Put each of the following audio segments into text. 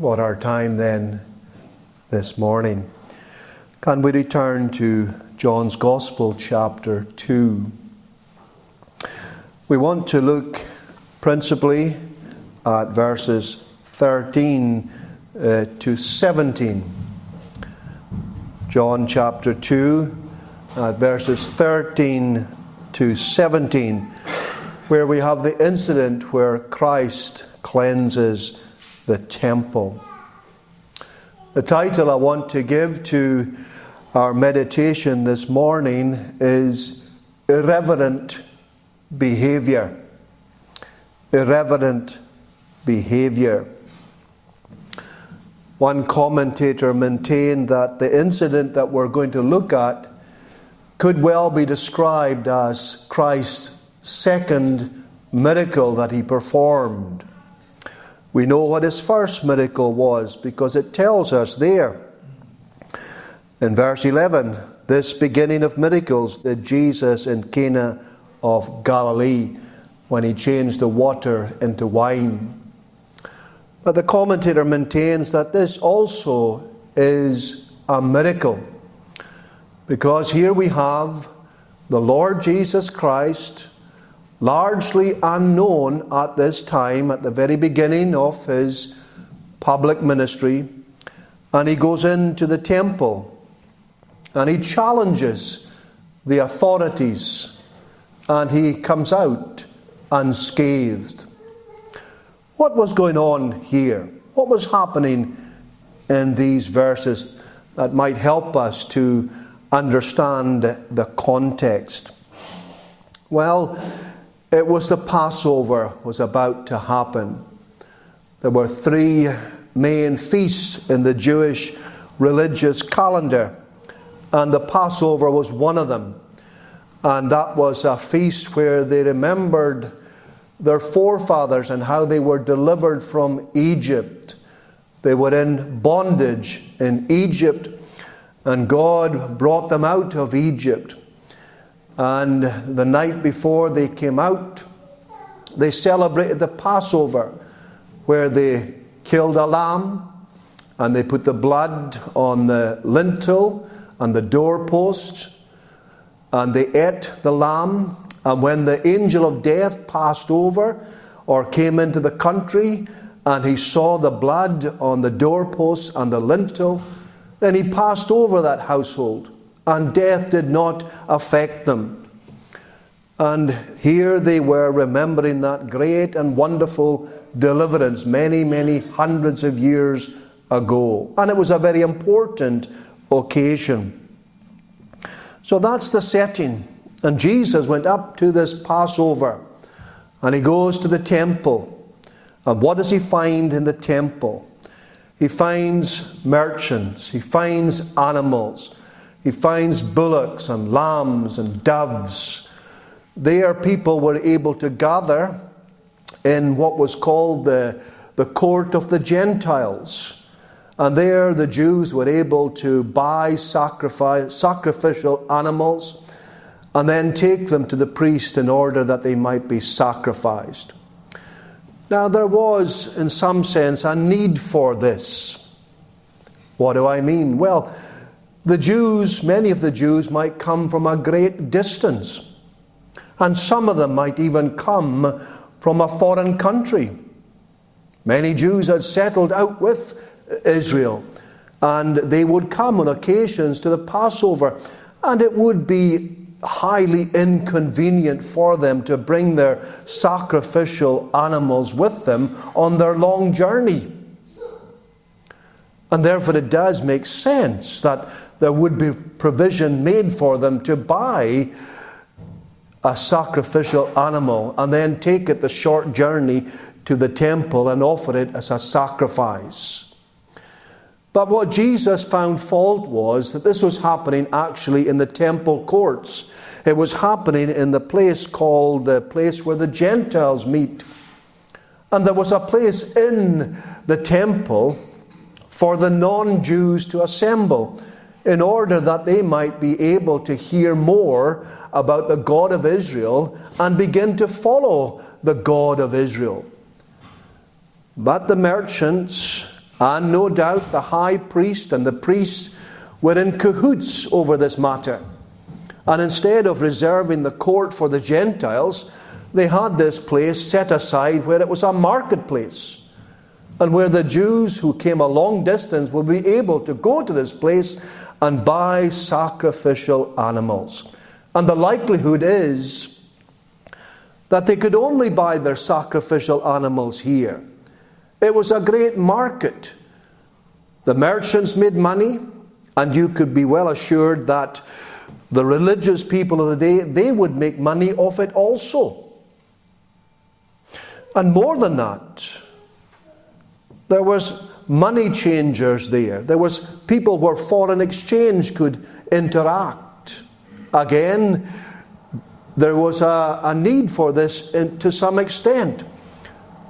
what our time then this morning. Can we return to John's Gospel, chapter 2? We want to look principally at verses 13 uh, to 17. John chapter 2, uh, verses 13 to 17, where we have the incident where Christ cleanses the temple. The title I want to give to our meditation this morning is Irreverent Behavior. Irreverent Behavior. One commentator maintained that the incident that we're going to look at could well be described as Christ's second miracle that he performed. We know what his first miracle was because it tells us there. In verse 11, this beginning of miracles did Jesus in Cana of Galilee when he changed the water into wine. But the commentator maintains that this also is a miracle because here we have the Lord Jesus Christ largely unknown at this time, at the very beginning of his public ministry. And he goes into the temple and he challenges the authorities and he comes out unscathed. What was going on here? What was happening in these verses that might help us to understand the context? Well, it was the Passover was about to happen. There were three main feasts in the Jewish religious calendar, and the Passover was one of them. And that was a feast where they remembered their forefathers and how they were delivered from Egypt. They were in bondage in Egypt, and God brought them out of Egypt. And the night before they came out, they celebrated the Passover, where they killed a lamb and they put the blood on the lintel and the doorpost, and they ate the lamb. And when the angel of death passed over or came into the country and he saw the blood on the doorpost and the lintel, then he passed over that household and death did not affect them. And here they were remembering that great and wonderful deliverance many, many hundreds of years ago. And it was a very important occasion. So that's the setting. And Jesus went up to this Passover and he goes to the temple. And what does he find in the temple? He finds merchants, he finds animals, he finds bullocks and lambs and doves. There, people were able to gather in what was called the, the court of the Gentiles. And there, the Jews were able to buy sacrificial animals and then take them to the priest in order that they might be sacrificed. Now, there was, in some sense, a need for this. What do I mean? Well, the Jews, many of the Jews, might come from a great distance, and some of them might even come from a foreign country. Many Jews had settled out with Israel, and they would come on occasions to the Passover, and it would be highly inconvenient for them to bring their sacrificial animals with them on their long journey. And therefore, it does make sense that there would be provision made for them to buy a sacrificial animal and then take it the short journey to the temple and offer it as a sacrifice. But what Jesus found fault was that this was happening actually in the temple courts. It was happening in the place called the place where the Gentiles meet. And there was a place in the temple for the non Jews to assemble in order that they might be able to hear more about the God of Israel and begin to follow the God of Israel. But the merchants And no doubt the high priest and the priests, were in cahoots over this matter. And instead of reserving the court for the Gentiles, they had this place set aside where it was a marketplace and where the Jews who came a long distance would be able to go to this place and buy sacrificial animals. And the likelihood is that they could only buy their sacrificial animals here. It was a great market. The merchants made money, and you could be well assured that the religious people of the day they would make money off it also. And more than that, there was money changers there. There was people where foreign exchange could interact. Again, there was a, a need for this in, to some extent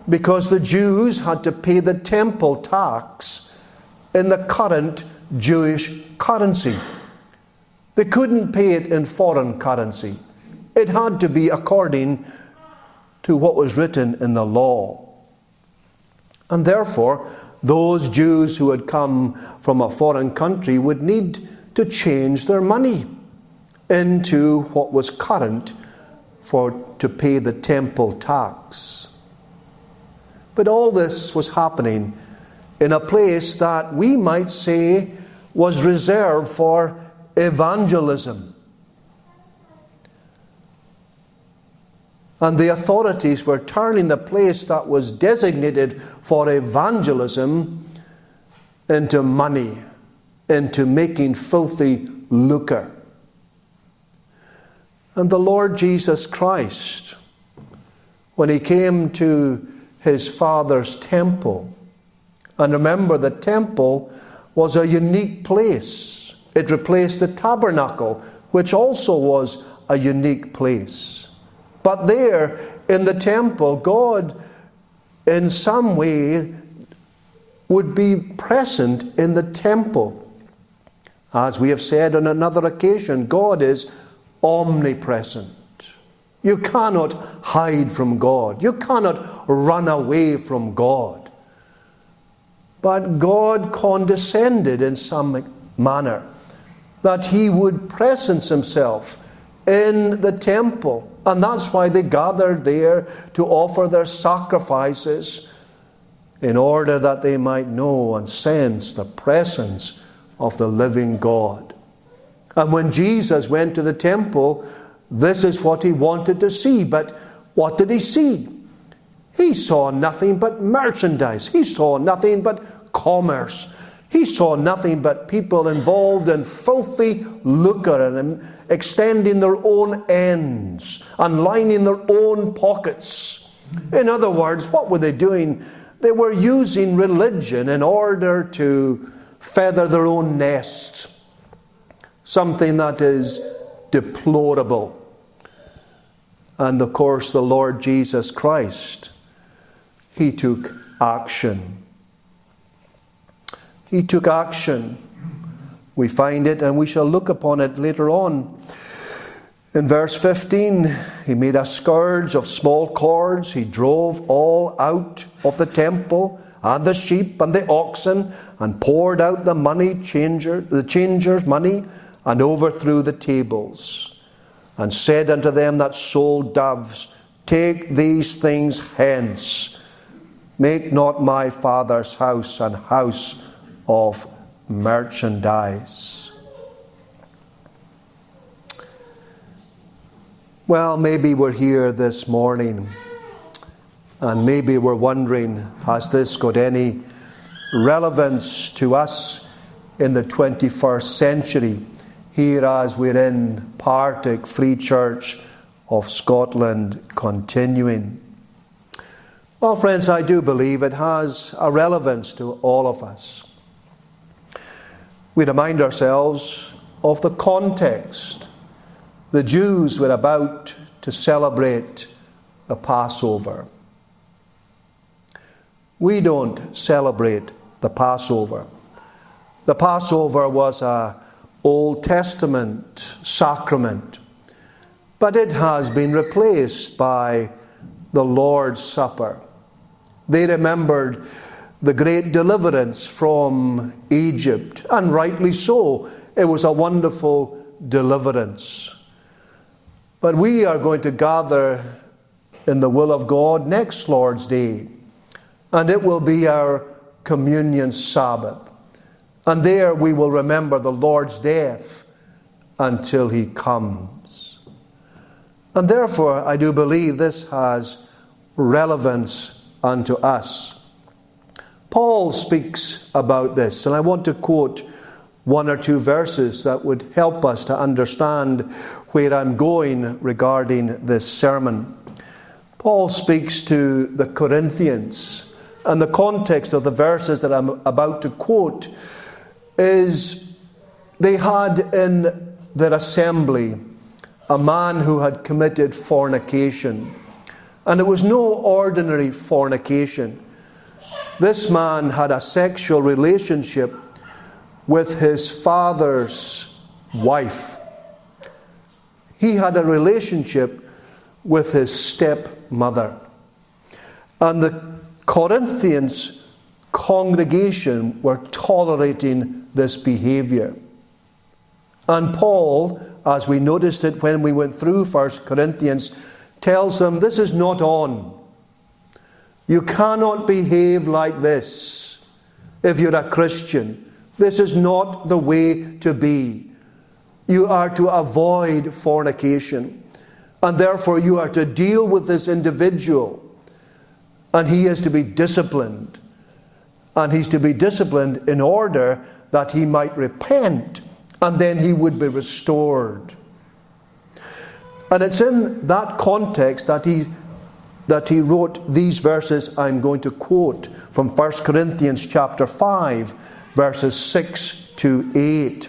because the Jews had to pay the temple tax in the current Jewish currency. They couldn't pay it in foreign currency. It had to be according to what was written in the law. And therefore, those Jews who had come from a foreign country would need to change their money into what was current for to pay the temple tax. But all this was happening in a place that we might say was reserved for evangelism. And the authorities were turning the place that was designated for evangelism into money, into making filthy lucre. And the Lord Jesus Christ, when he came to his Father's temple, and remember, the temple was a unique place. It replaced the tabernacle, which also was a unique place. But there in the temple, God, in some way, would be present in the temple. As we have said on another occasion, God is omnipresent. You cannot hide from God. You cannot run away from God. But God condescended in some manner that He would presence Himself in the temple and that's why they gathered there to offer their sacrifices in order that they might know and sense the presence of the living God. And when Jesus went to the temple, this is what he wanted to see. But what did he see? He saw nothing but merchandise, he saw nothing but commerce. He saw nothing but people involved in filthy lucre and extending their own ends and lining their own pockets. In other words, what were they doing? They were using religion in order to feather their own nests, something that is deplorable. And of course, the Lord Jesus Christ, He took action. He took action. We find it and we shall look upon it later on. In verse 15, he made a scourge of small cords. He drove all out of the temple, and the sheep and the oxen, and poured out the money changer, the changers' money, and overthrew the tables. And said unto them that sold doves, Take these things hence. Make not my father's house an house of merchandise. Well, maybe we're here this morning and maybe we're wondering has this got any relevance to us in the 21st century, here as we're in Partick Free Church of Scotland continuing? Well, friends, I do believe it has a relevance to all of us we remind ourselves of the context. The Jews were about to celebrate the Passover. We don't celebrate the Passover. The Passover was a Old Testament sacrament, but it has been replaced by the Lord's Supper. They remembered the great deliverance from Egypt, and rightly so. It was a wonderful deliverance. But we are going to gather in the will of God next Lord's Day, and it will be our communion Sabbath. And there we will remember the Lord's death until he comes. And therefore, I do believe this has relevance unto us. Paul speaks about this, and I want to quote one or two verses that would help us to understand where I'm going regarding this sermon. Paul speaks to the Corinthians, and the context of the verses that I'm about to quote is they had in their assembly a man who had committed fornication. And it was no ordinary fornication. This man had a sexual relationship with his father's wife. He had a relationship with his stepmother. And the Corinthians congregation were tolerating this behavior. And Paul, as we noticed it when we went through 1 Corinthians, tells them this is not on. You cannot behave like this if you're a Christian. This is not the way to be. You are to avoid fornication. And therefore, you are to deal with this individual. And he is to be disciplined. And he's to be disciplined in order that he might repent and then he would be restored. And it's in that context that he, that he wrote these verses I'm going to quote from 1 Corinthians chapter 5, verses 6 to 8.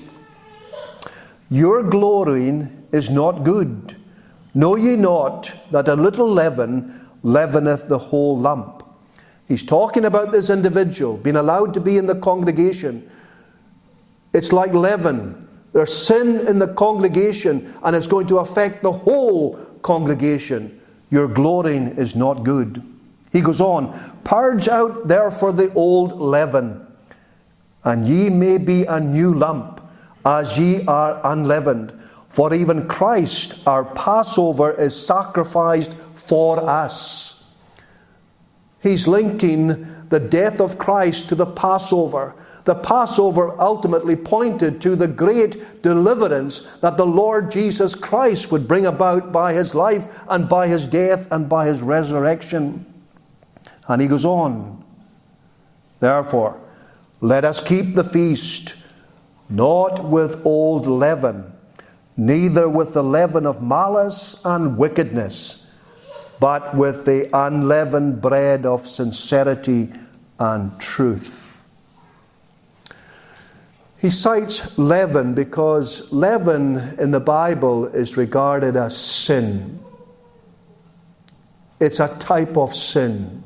Your glorying is not good. Know ye not that a little leaven leaveneth the whole lump? He's talking about this individual being allowed to be in the congregation. It's like leaven. There's sin in the congregation, and it's going to affect the whole congregation. Your glorying is not good. He goes on, Purge out therefore the old leaven, and ye may be a new lump, as ye are unleavened. For even Christ, our Passover, is sacrificed for us. He's linking the death of Christ to the Passover. The Passover ultimately pointed to the great deliverance that the Lord Jesus Christ would bring about by his life and by his death and by his resurrection. And he goes on. Therefore, let us keep the feast, not with old leaven neither with the leaven of malice and wickedness, but with the unleavened bread of sincerity and truth. He cites leaven because leaven in the Bible is regarded as sin. It's a type of sin.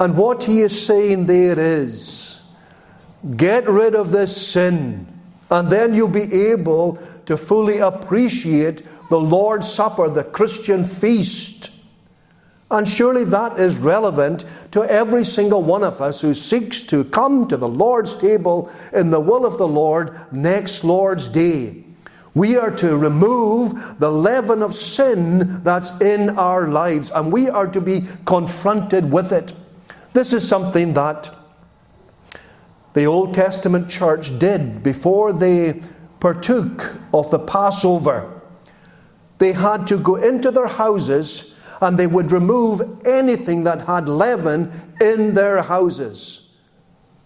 And what he is saying there is get rid of this sin and then you'll be able to fully appreciate the Lord's Supper, the Christian feast. And surely that is relevant to every single one of us who seeks to come to the Lord's table in the will of the Lord next Lord's Day. We are to remove the leaven of sin that's in our lives, and we are to be confronted with it. This is something that the Old Testament church did before they partook of the Passover. They had to go into their houses and they would remove anything that had leaven in their houses.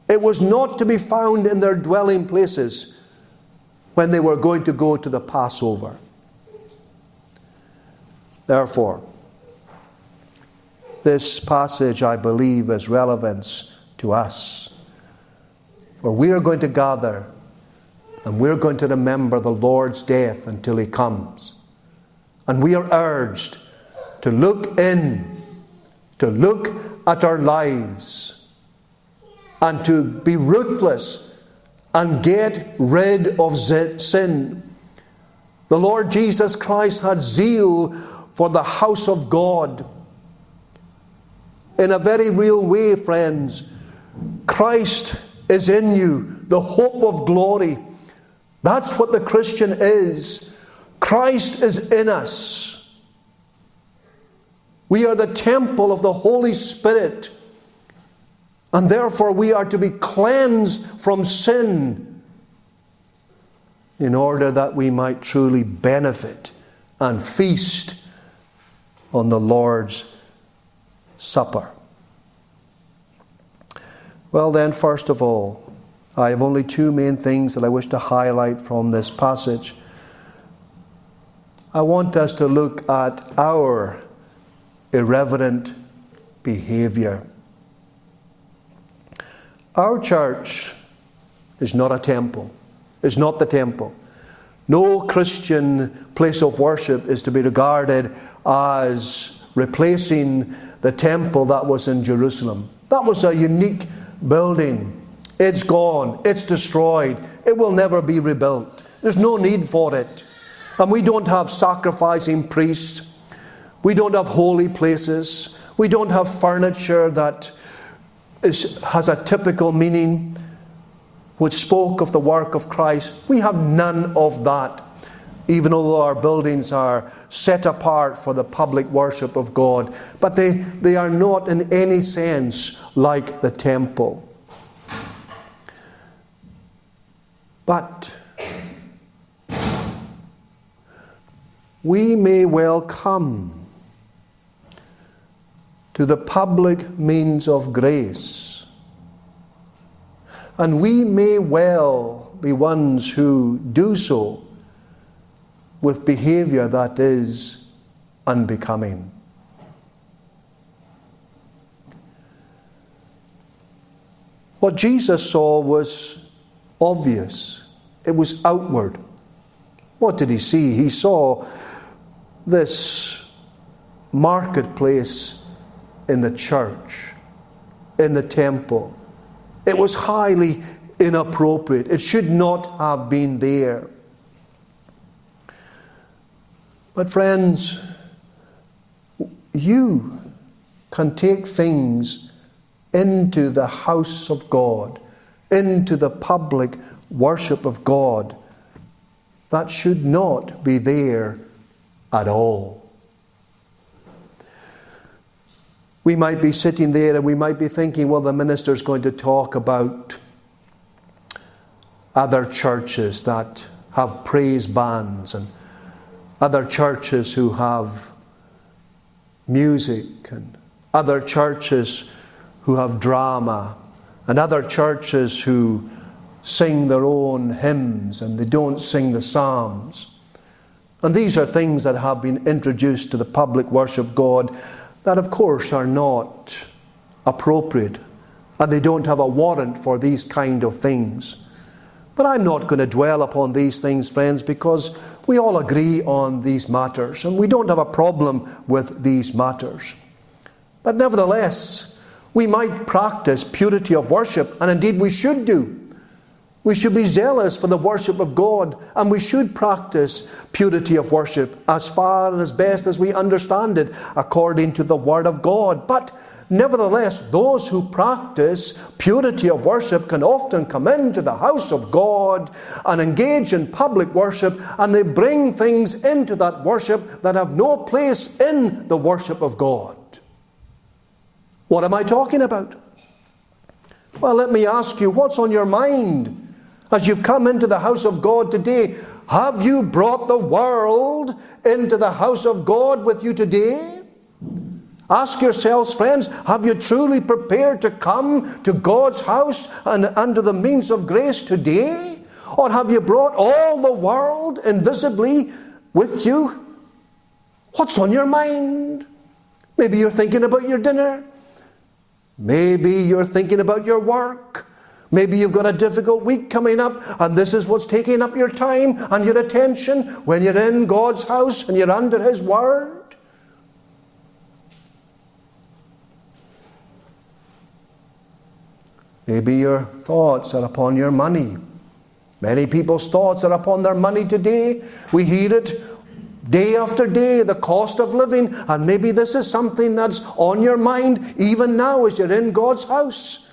It was not to be found in their dwelling places when they were going to go to the Passover. Therefore, this passage, I believe, has relevance to us. For we are going to gather and we're going to remember the Lord's death until He comes. And we are urged to look in, to look at our lives, and to be ruthless and get rid of sin. The Lord Jesus Christ had zeal for the house of God. in a very real way, friends. Christ is in you, the hope of glory. That's what the Christian is. Christ is in us. We are the temple of the Holy Spirit. And therefore, we are to be cleansed from sin in order that we might truly benefit and feast on the Lord's Supper. Well, then, first of all, I have only two main things that I wish to highlight from this passage. I want us to look at our irreverent behavior. Our church is not a temple, it's not the temple. No Christian place of worship is to be regarded as replacing the temple that was in Jerusalem. That was a unique building. It's gone, it's destroyed, it will never be rebuilt. There's no need for it. And we don't have sacrificing priests, we don't have holy places, we don't have furniture that is, has a typical meaning which spoke of the work of Christ. We have none of that, even though our buildings are set apart for the public worship of God. But they, they are not in any sense like the temple. But we may well come to the public means of grace. And we may well be ones who do so with behavior that is unbecoming. What Jesus saw was obvious, it was outward. What did he see? He saw this marketplace in the church, in the temple. It was highly inappropriate. It should not have been there. But, friends, you can take things into the house of God, into the public worship of God, that should not be there at all. We might be sitting there and we might be thinking, well, the minister's going to talk about other churches that have praise bands and other churches who have music and other churches who have drama and other churches who sing their own hymns and they don't sing the psalms. And these are things that have been introduced to the public worship God that, of course, are not appropriate and they don't have a warrant for these kind of things. But I'm not going to dwell upon these things, friends, because we all agree on these matters and we don't have a problem with these matters. But nevertheless, we might practice purity of worship, and indeed we should do. We should be zealous for the worship of God, and we should practice purity of worship as far and as best as we understand it according to the Word of God. But nevertheless, those who practice purity of worship can often come into the house of God and engage in public worship, and they bring things into that worship that have no place in the worship of God. What am I talking about? Well, let me ask you, what's on your mind? As you've come into the house of God today, have you brought the world into the house of God with you today? Ask yourselves, friends, have you truly prepared to come to God's house and under the means of grace today? Or have you brought all the world invisibly with you? What's on your mind? Maybe you're thinking about your dinner. Maybe you're thinking about your work. Maybe you've got a difficult week coming up, and this is what's taking up your time and your attention when you're in God's house and you're under His Word. Maybe your thoughts are upon your money. Many people's thoughts are upon their money today. We hear it day after day, the cost of living. And maybe this is something that's on your mind even now as you're in God's house.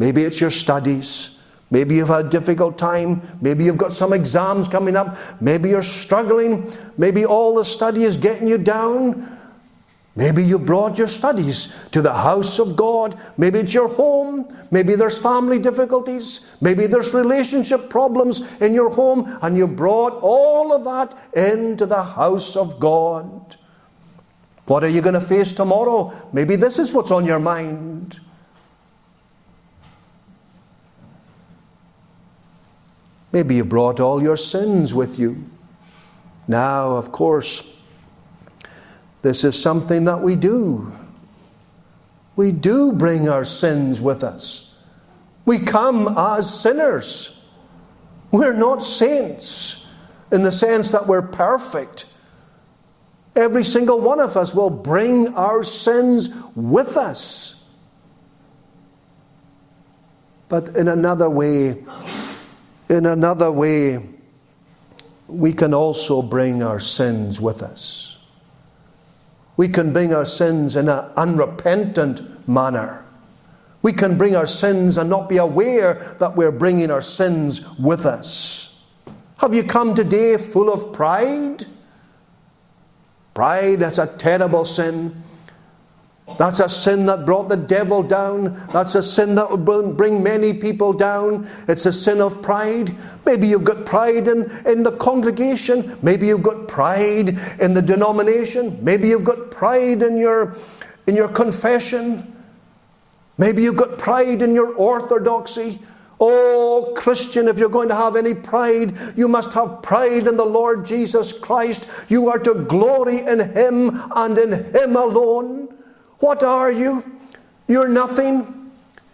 Maybe it's your studies. Maybe you've had a difficult time. Maybe you've got some exams coming up. Maybe you're struggling. Maybe all the study is getting you down. Maybe you brought your studies to the house of God. Maybe it's your home. Maybe there's family difficulties. Maybe there's relationship problems in your home, and you brought all of that into the house of God. What are you going to face tomorrow? Maybe this is what's on your mind. Maybe you brought all your sins with you. Now, of course, this is something that we do. We do bring our sins with us. We come as sinners. We're not saints in the sense that we're perfect. Every single one of us will bring our sins with us. But in another way, in another way, we can also bring our sins with us we can bring our sins in an unrepentant manner. We can bring our sins and not be aware that we're bringing our sins with us. Have you come today full of pride? Pride, that's a terrible sin. That's a sin that brought the devil down. That's a sin that will bring many people down. It's a sin of pride. Maybe you've got pride in, in the congregation. Maybe you've got pride in the denomination. Maybe you've got pride in your, in your confession. Maybe you've got pride in your orthodoxy. Oh, Christian, if you're going to have any pride, you must have pride in the Lord Jesus Christ. You are to glory in Him and in Him alone. What are you? You're nothing.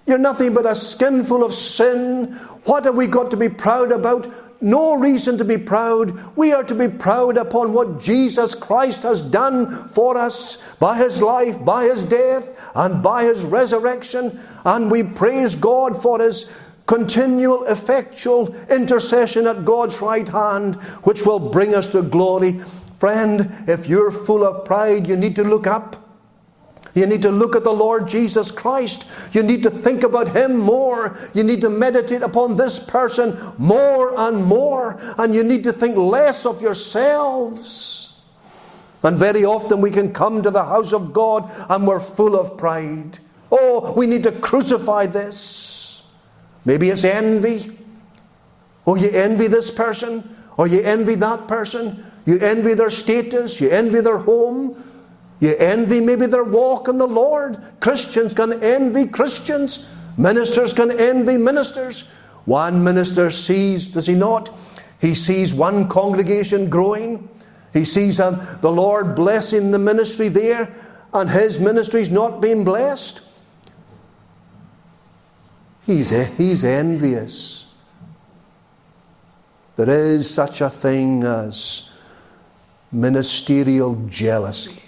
You're nothing but a skin full of sin. What have we got to be proud about? No reason to be proud. We are to be proud upon what Jesus Christ has done for us by his life, by his death, and by his resurrection. And we praise God for his continual, effectual intercession at God's right hand, which will bring us to glory. Friend, if you're full of pride, you need to look up. You need to look at the Lord Jesus Christ. You need to think about Him more. You need to meditate upon this person more and more. And you need to think less of yourselves. And very often we can come to the house of God and we're full of pride. Oh, we need to crucify this. Maybe it's envy. Oh, you envy this person, or you envy that person. You envy their status, you envy their home, you envy maybe their walk in the Lord. Christians can envy Christians. Ministers can envy ministers. One minister sees, does he not? He sees one congregation growing. He sees um, the Lord blessing the ministry there, and his ministry's not being blessed. He's, he's envious. There is such a thing as ministerial jealousy.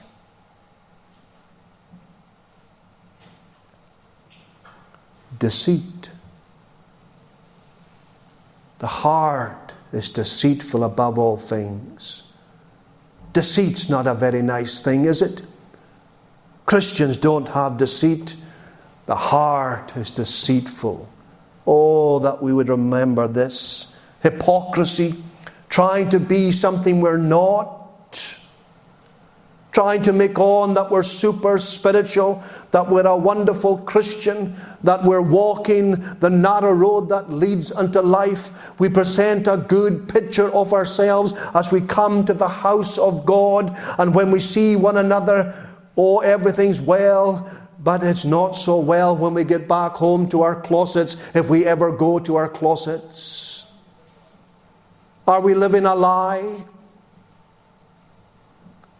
Deceit. The heart is deceitful above all things. Deceit's not a very nice thing, is it? Christians don't have deceit. The heart is deceitful. Oh, that we would remember this. Hypocrisy, trying to be something we're not trying to make on that we're super spiritual, that we're a wonderful Christian, that we're walking the narrow road that leads unto life. We present a good picture of ourselves as we come to the house of God, and when we see one another, oh, everything's well. But it's not so well when we get back home to our closets, if we ever go to our closets. Are we living a lie?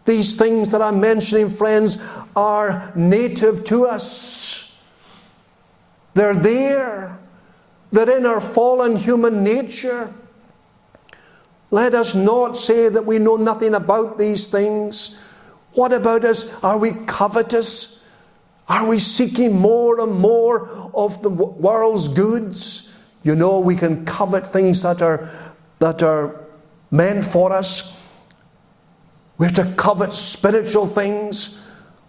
These things that I'm mentioning, friends, are native to us. They're there, they're in our fallen human nature. Let us not say that we know nothing about these things. What about us? Are we covetous? Are we seeking more and more of the world's goods? You know, we can covet things that are, that are meant for us. We're to covet spiritual things.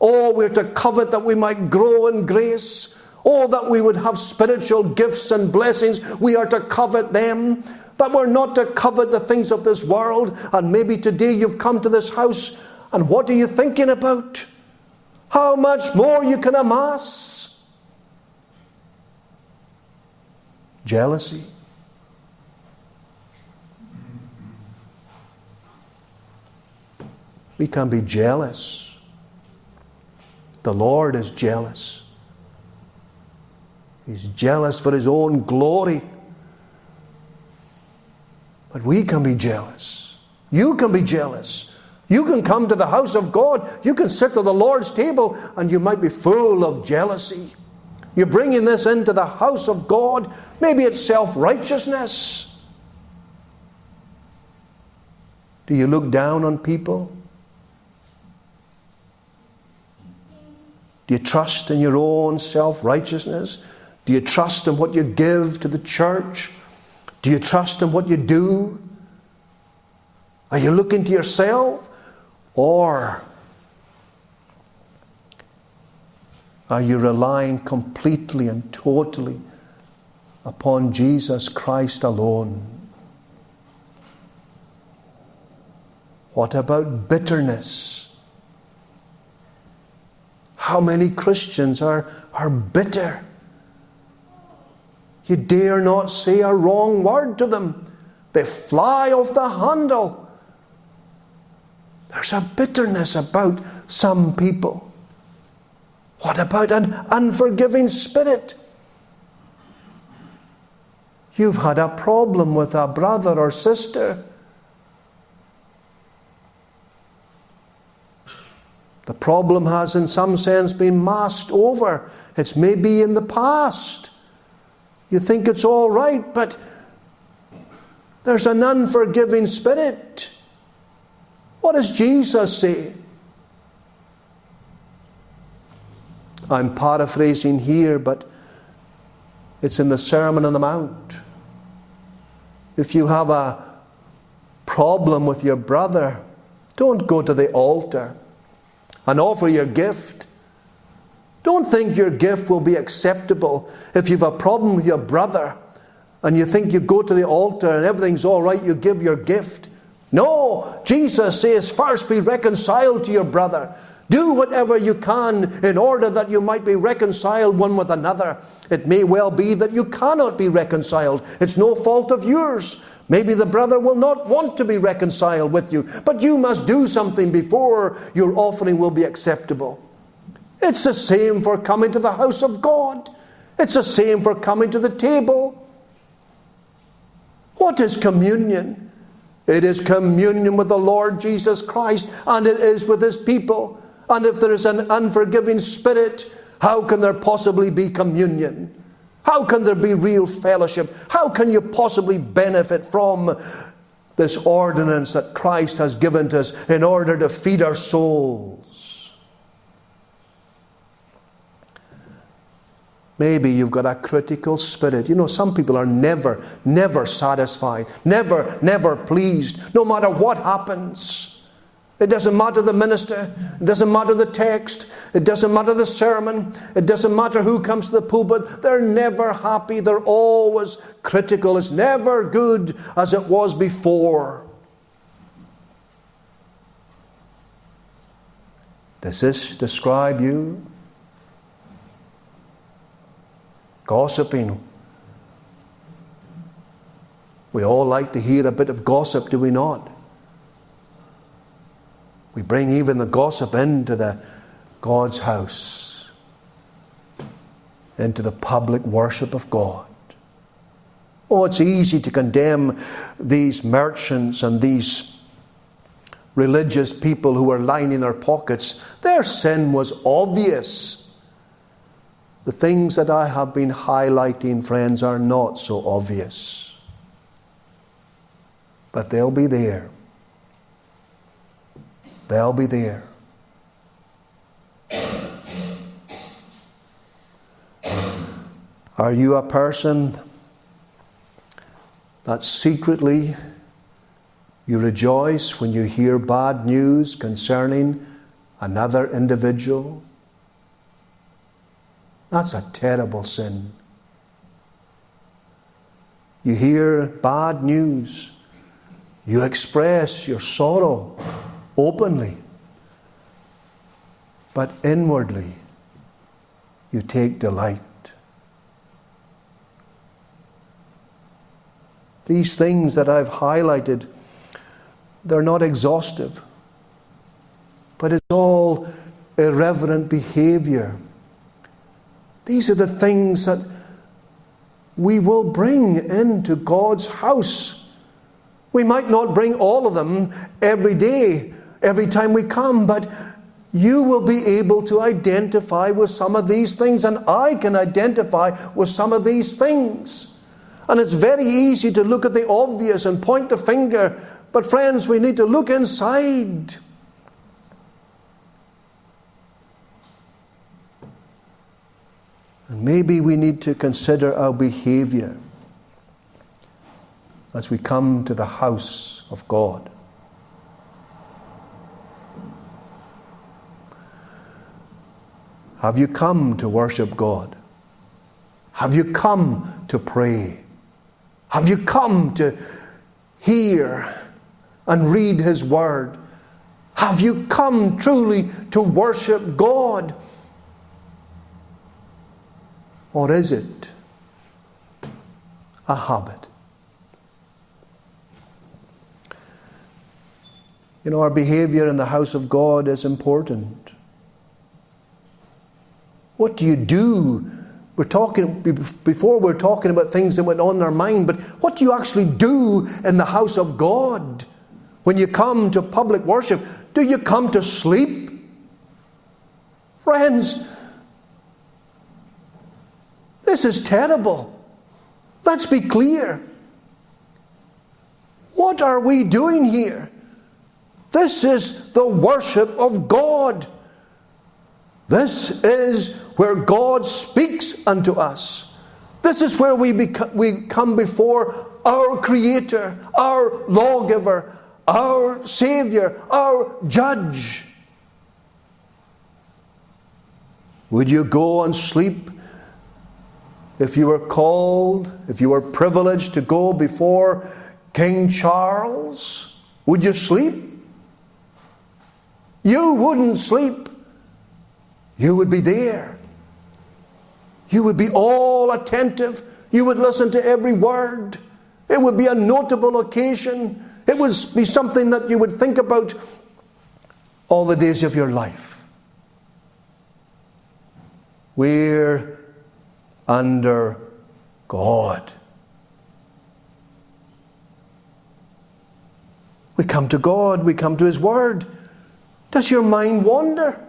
Oh, we're to covet that we might grow in grace. Oh, that we would have spiritual gifts and blessings. We are to covet them. But we're not to covet the things of this world. And maybe today you've come to this house, and what are you thinking about? How much more you can amass? Jealousy. We can be jealous. The Lord is jealous. He's jealous for his own glory. But we can be jealous. You can be jealous. You can come to the house of God. You can sit at the Lord's table and you might be full of jealousy. You're bringing this into the house of God. Maybe it's self righteousness. Do you look down on people? Do you trust in your own self righteousness? Do you trust in what you give to the church? Do you trust in what you do? Are you looking to yourself? Or are you relying completely and totally upon Jesus Christ alone? What about bitterness? How many Christians are, are bitter? You dare not say a wrong word to them. They fly off the handle. There's a bitterness about some people. What about an unforgiving spirit? You've had a problem with a brother or sister. The problem has, in some sense, been masked over. It's maybe in the past. You think it's all right, but there's an unforgiving spirit. What does Jesus say? I'm paraphrasing here, but it's in the Sermon on the Mount. If you have a problem with your brother, don't go to the altar and offer your gift. Don't think your gift will be acceptable if you've a problem with your brother and you think you go to the altar and everything's all right, you give your gift. No, Jesus says, first be reconciled to your brother. Do whatever you can in order that you might be reconciled one with another. It may well be that you cannot be reconciled. It's no fault of yours. Maybe the brother will not want to be reconciled with you, but you must do something before your offering will be acceptable. It's the same for coming to the house of God, it's the same for coming to the table. What is communion? It is communion with the Lord Jesus Christ, and it is with his people. And if there is an unforgiving spirit, how can there possibly be communion? How can there be real fellowship? How can you possibly benefit from this ordinance that Christ has given to us in order to feed our souls? Maybe you've got a critical spirit. You know, some people are never, never satisfied, never, never pleased, no matter what happens. It doesn't matter the minister. It doesn't matter the text. It doesn't matter the sermon. It doesn't matter who comes to the pulpit. They're never happy. They're always critical. It's never good as it was before. Does this describe you? Gossiping. We all like to hear a bit of gossip, do we not? We bring even the gossip into the God's house, into the public worship of God. Oh, it's easy to condemn these merchants and these religious people who are lining their pockets. Their sin was obvious. The things that I have been highlighting, friends, are not so obvious. But they'll be there. They'll be there. Are you a person that secretly You rejoice when you hear bad news concerning another individual. That's a terrible sin. You hear bad news. You express your sorrow openly. But inwardly, you take delight. These things that I've highlighted, they're not exhaustive, but it's all irreverent behavior. These are the things that we will bring into God's house. We might not bring all of them every day, every time we come, but you will be able to identify with some of these things, and I can identify with some of these things. And it's very easy to look at the obvious and point the finger, but friends, we need to look inside. And maybe we need to consider our behavior as we come to the house of God. Have you come to worship God? Have you come to pray? Have you come to hear and read His Word? Have you come truly to worship God? Or is it a habit? You know, our behavior in the house of God is important. What do you do? We're talking, before we're talking about things that went on in our mind, but what do you actually do in the house of God? When you come to public worship, do you come to sleep? Friends, this is terrible. Let's be clear. What are we doing here? This is the worship of God. This is where God speaks unto us. This is where we, we come before our Creator, our lawgiver, our Savior, our Judge. Would you go and sleep if you were called, if you were privileged to go before King Charles? Would you sleep? You wouldn't sleep. You would be there. You would be all attentive. You would listen to every word. It would be a notable occasion. It would be something that you would think about all the days of your life. We're under God. We come to God, we come to His Word. Does your mind wander?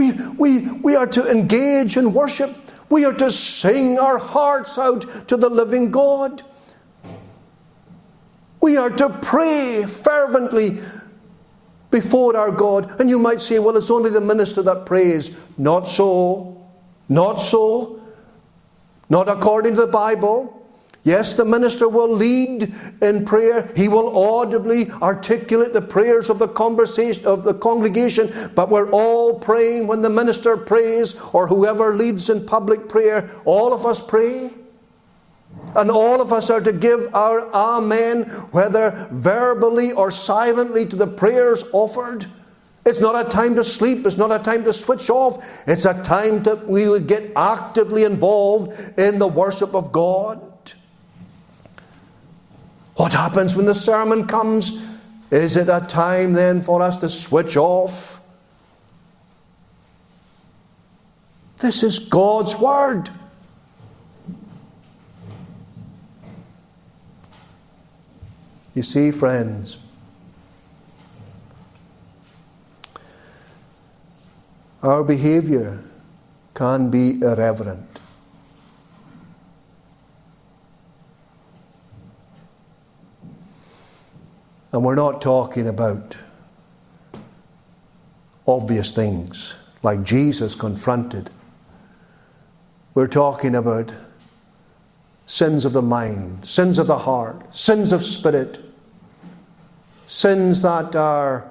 We, we, we are to engage in worship. We are to sing our hearts out to the living God. We are to pray fervently before our God. And you might say, well, it's only the minister that prays. Not so. Not so. Not according to the Bible. Yes, the minister will lead in prayer. He will audibly articulate the prayers of the conversation of the congregation, but we're all praying when the minister prays or whoever leads in public prayer. All of us pray. And all of us are to give our amen, whether verbally or silently, to the prayers offered. It's not a time to sleep. It's not a time to switch off. It's a time that we would get actively involved in the worship of God. What happens when the sermon comes? Is it a time then for us to switch off? This is God's Word. You see, friends, our behavior can be irreverent. And we're not talking about obvious things like Jesus confronted. We're talking about sins of the mind, sins of the heart, sins of spirit, sins that are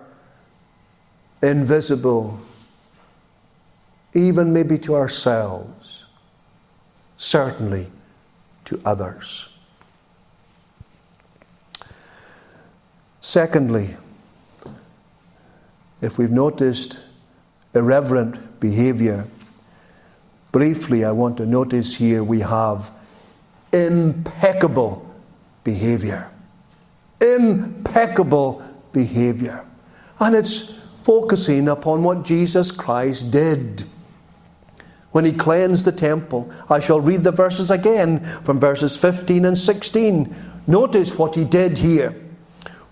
invisible, even maybe to ourselves, certainly to others. Secondly, if we've noticed irreverent behavior, briefly I want to notice here we have impeccable behavior. Impeccable behavior. And it's focusing upon what Jesus Christ did when he cleansed the temple. I shall read the verses again from verses 15 and 16. Notice what he did here.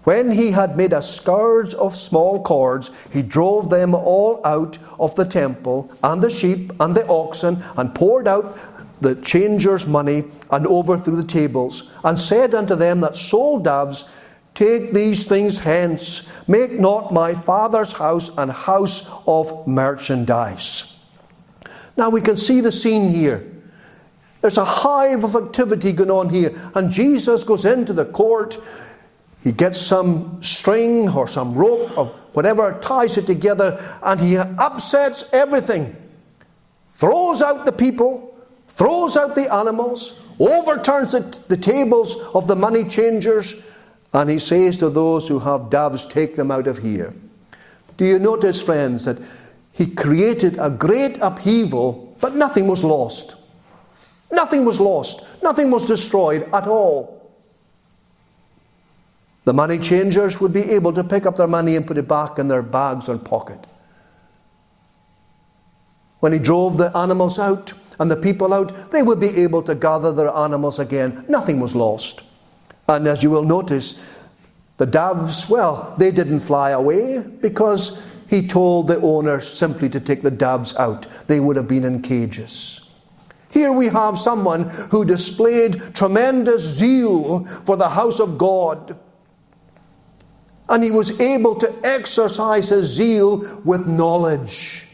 When he had made a scourge of small cords, he drove them all out of the temple, and the sheep and the oxen, and poured out the changers' money, and overthrew the tables, and said unto them that sold doves, Take these things hence, make not my father's house an house of merchandise. Now we can see the scene here. There's a hive of activity going on here, and Jesus goes into the court he gets some string or some rope or whatever, ties it together, and he upsets everything. Throws out the people, throws out the animals, overturns the, the tables of the money changers, and he says to those who have doves, Take them out of here. Do you notice, friends, that he created a great upheaval, but nothing was lost? Nothing was lost. Nothing was destroyed at all. The money changers would be able to pick up their money and put it back in their bags or pocket. When he drove the animals out and the people out, they would be able to gather their animals again. Nothing was lost. And as you will notice, the doves, well, they didn't fly away because he told the owner simply to take the doves out. They would have been in cages. Here we have someone who displayed tremendous zeal for the house of God and he was able to exercise his zeal with knowledge.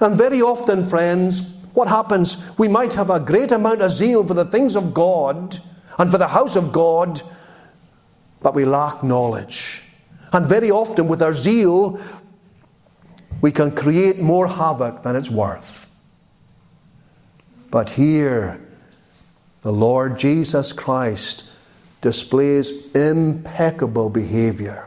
And very often, friends, what happens? We might have a great amount of zeal for the things of God and for the house of God, but we lack knowledge. And very often, with our zeal, we can create more havoc than it's worth. But here, the Lord Jesus Christ displays impeccable behavior.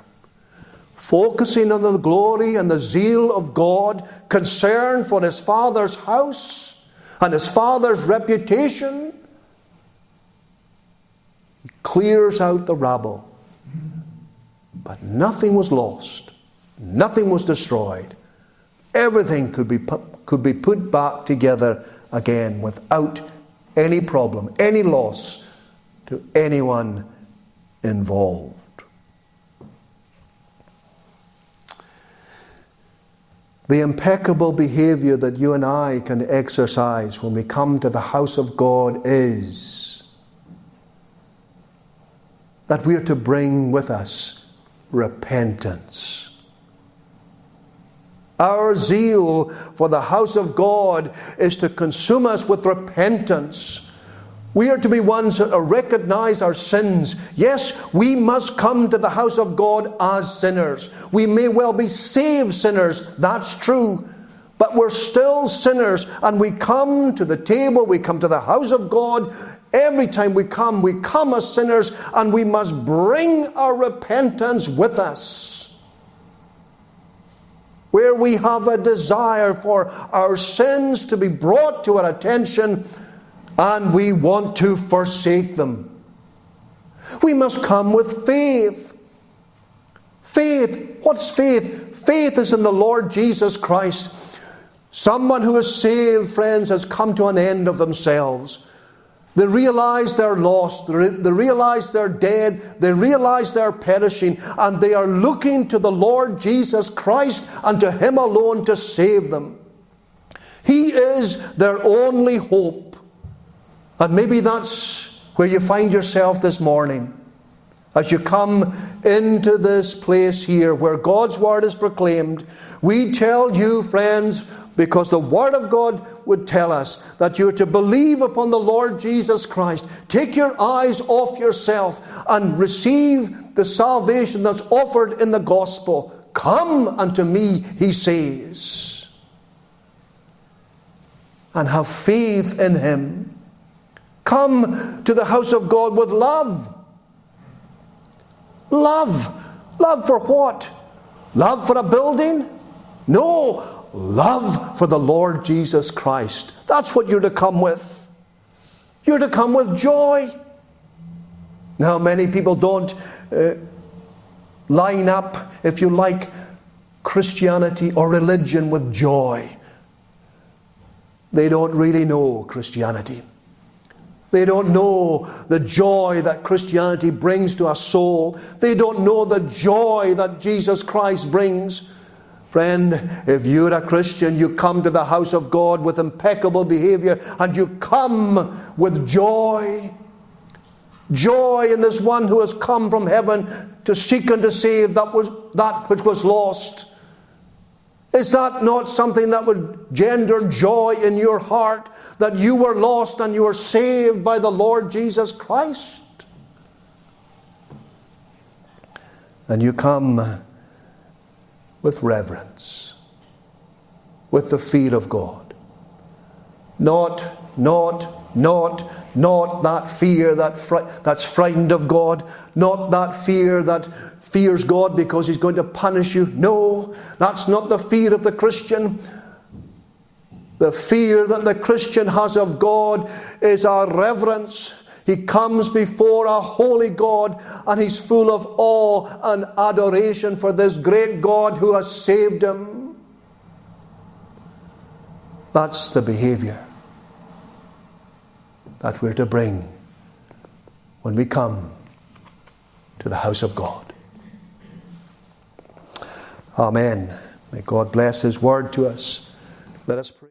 Focusing on the glory and the zeal of God, concern for his father's house and his father's reputation, he clears out the rabble. But nothing was lost, nothing was destroyed. Everything could be put, could be put back together again without any problem, any loss to anyone involved. The impeccable behavior that you and I can exercise when we come to the house of God is that we are to bring with us repentance. Our zeal for the house of God is to consume us with repentance we are to be ones that recognize our sins. Yes, we must come to the house of God as sinners. We may well be saved sinners, that's true. But we're still sinners, and we come to the table, we come to the house of God. Every time we come, we come as sinners, and we must bring our repentance with us. Where we have a desire for our sins to be brought to our attention and we want to forsake them. We must come with faith. Faith. What's faith? Faith is in the Lord Jesus Christ. Someone who is saved, friends, has come to an end of themselves. They realize they're lost. They realize they're dead. They realize they're perishing. And they are looking to the Lord Jesus Christ and to Him alone to save them. He is their only hope. And maybe that's where you find yourself this morning. As you come into this place here where God's word is proclaimed, we tell you, friends, because the Word of God would tell us that you're to believe upon the Lord Jesus Christ. Take your eyes off yourself and receive the salvation that's offered in the gospel. Come unto me, he says, and have faith in him. Come to the house of God with love. Love. Love for what? Love for a building? No, love for the Lord Jesus Christ. That's what you're to come with. You're to come with joy. Now, many people don't uh, line up, if you like, Christianity or religion with joy. They don't really know Christianity. They don't know the joy that Christianity brings to a soul. They don't know the joy that Jesus Christ brings. Friend, if you're a Christian, you come to the house of God with impeccable behavior and you come with joy. Joy in this one who has come from heaven to seek and to save that, was, that which was lost. Is that not something that would gender joy in your heart that you were lost and you were saved by the Lord Jesus Christ? And you come with reverence, with the fear of God. Not, not, not, not that fear that fri- that's frightened of God, not that fear that fears God because He's going to punish you. No, that's not the fear of the Christian. The fear that the Christian has of God is our reverence he comes before a holy God and he's full of awe and adoration for this great God who has saved him. That's the behavior that we're to bring when we come to the house of God. Amen. May God bless his word to us. Let us pray.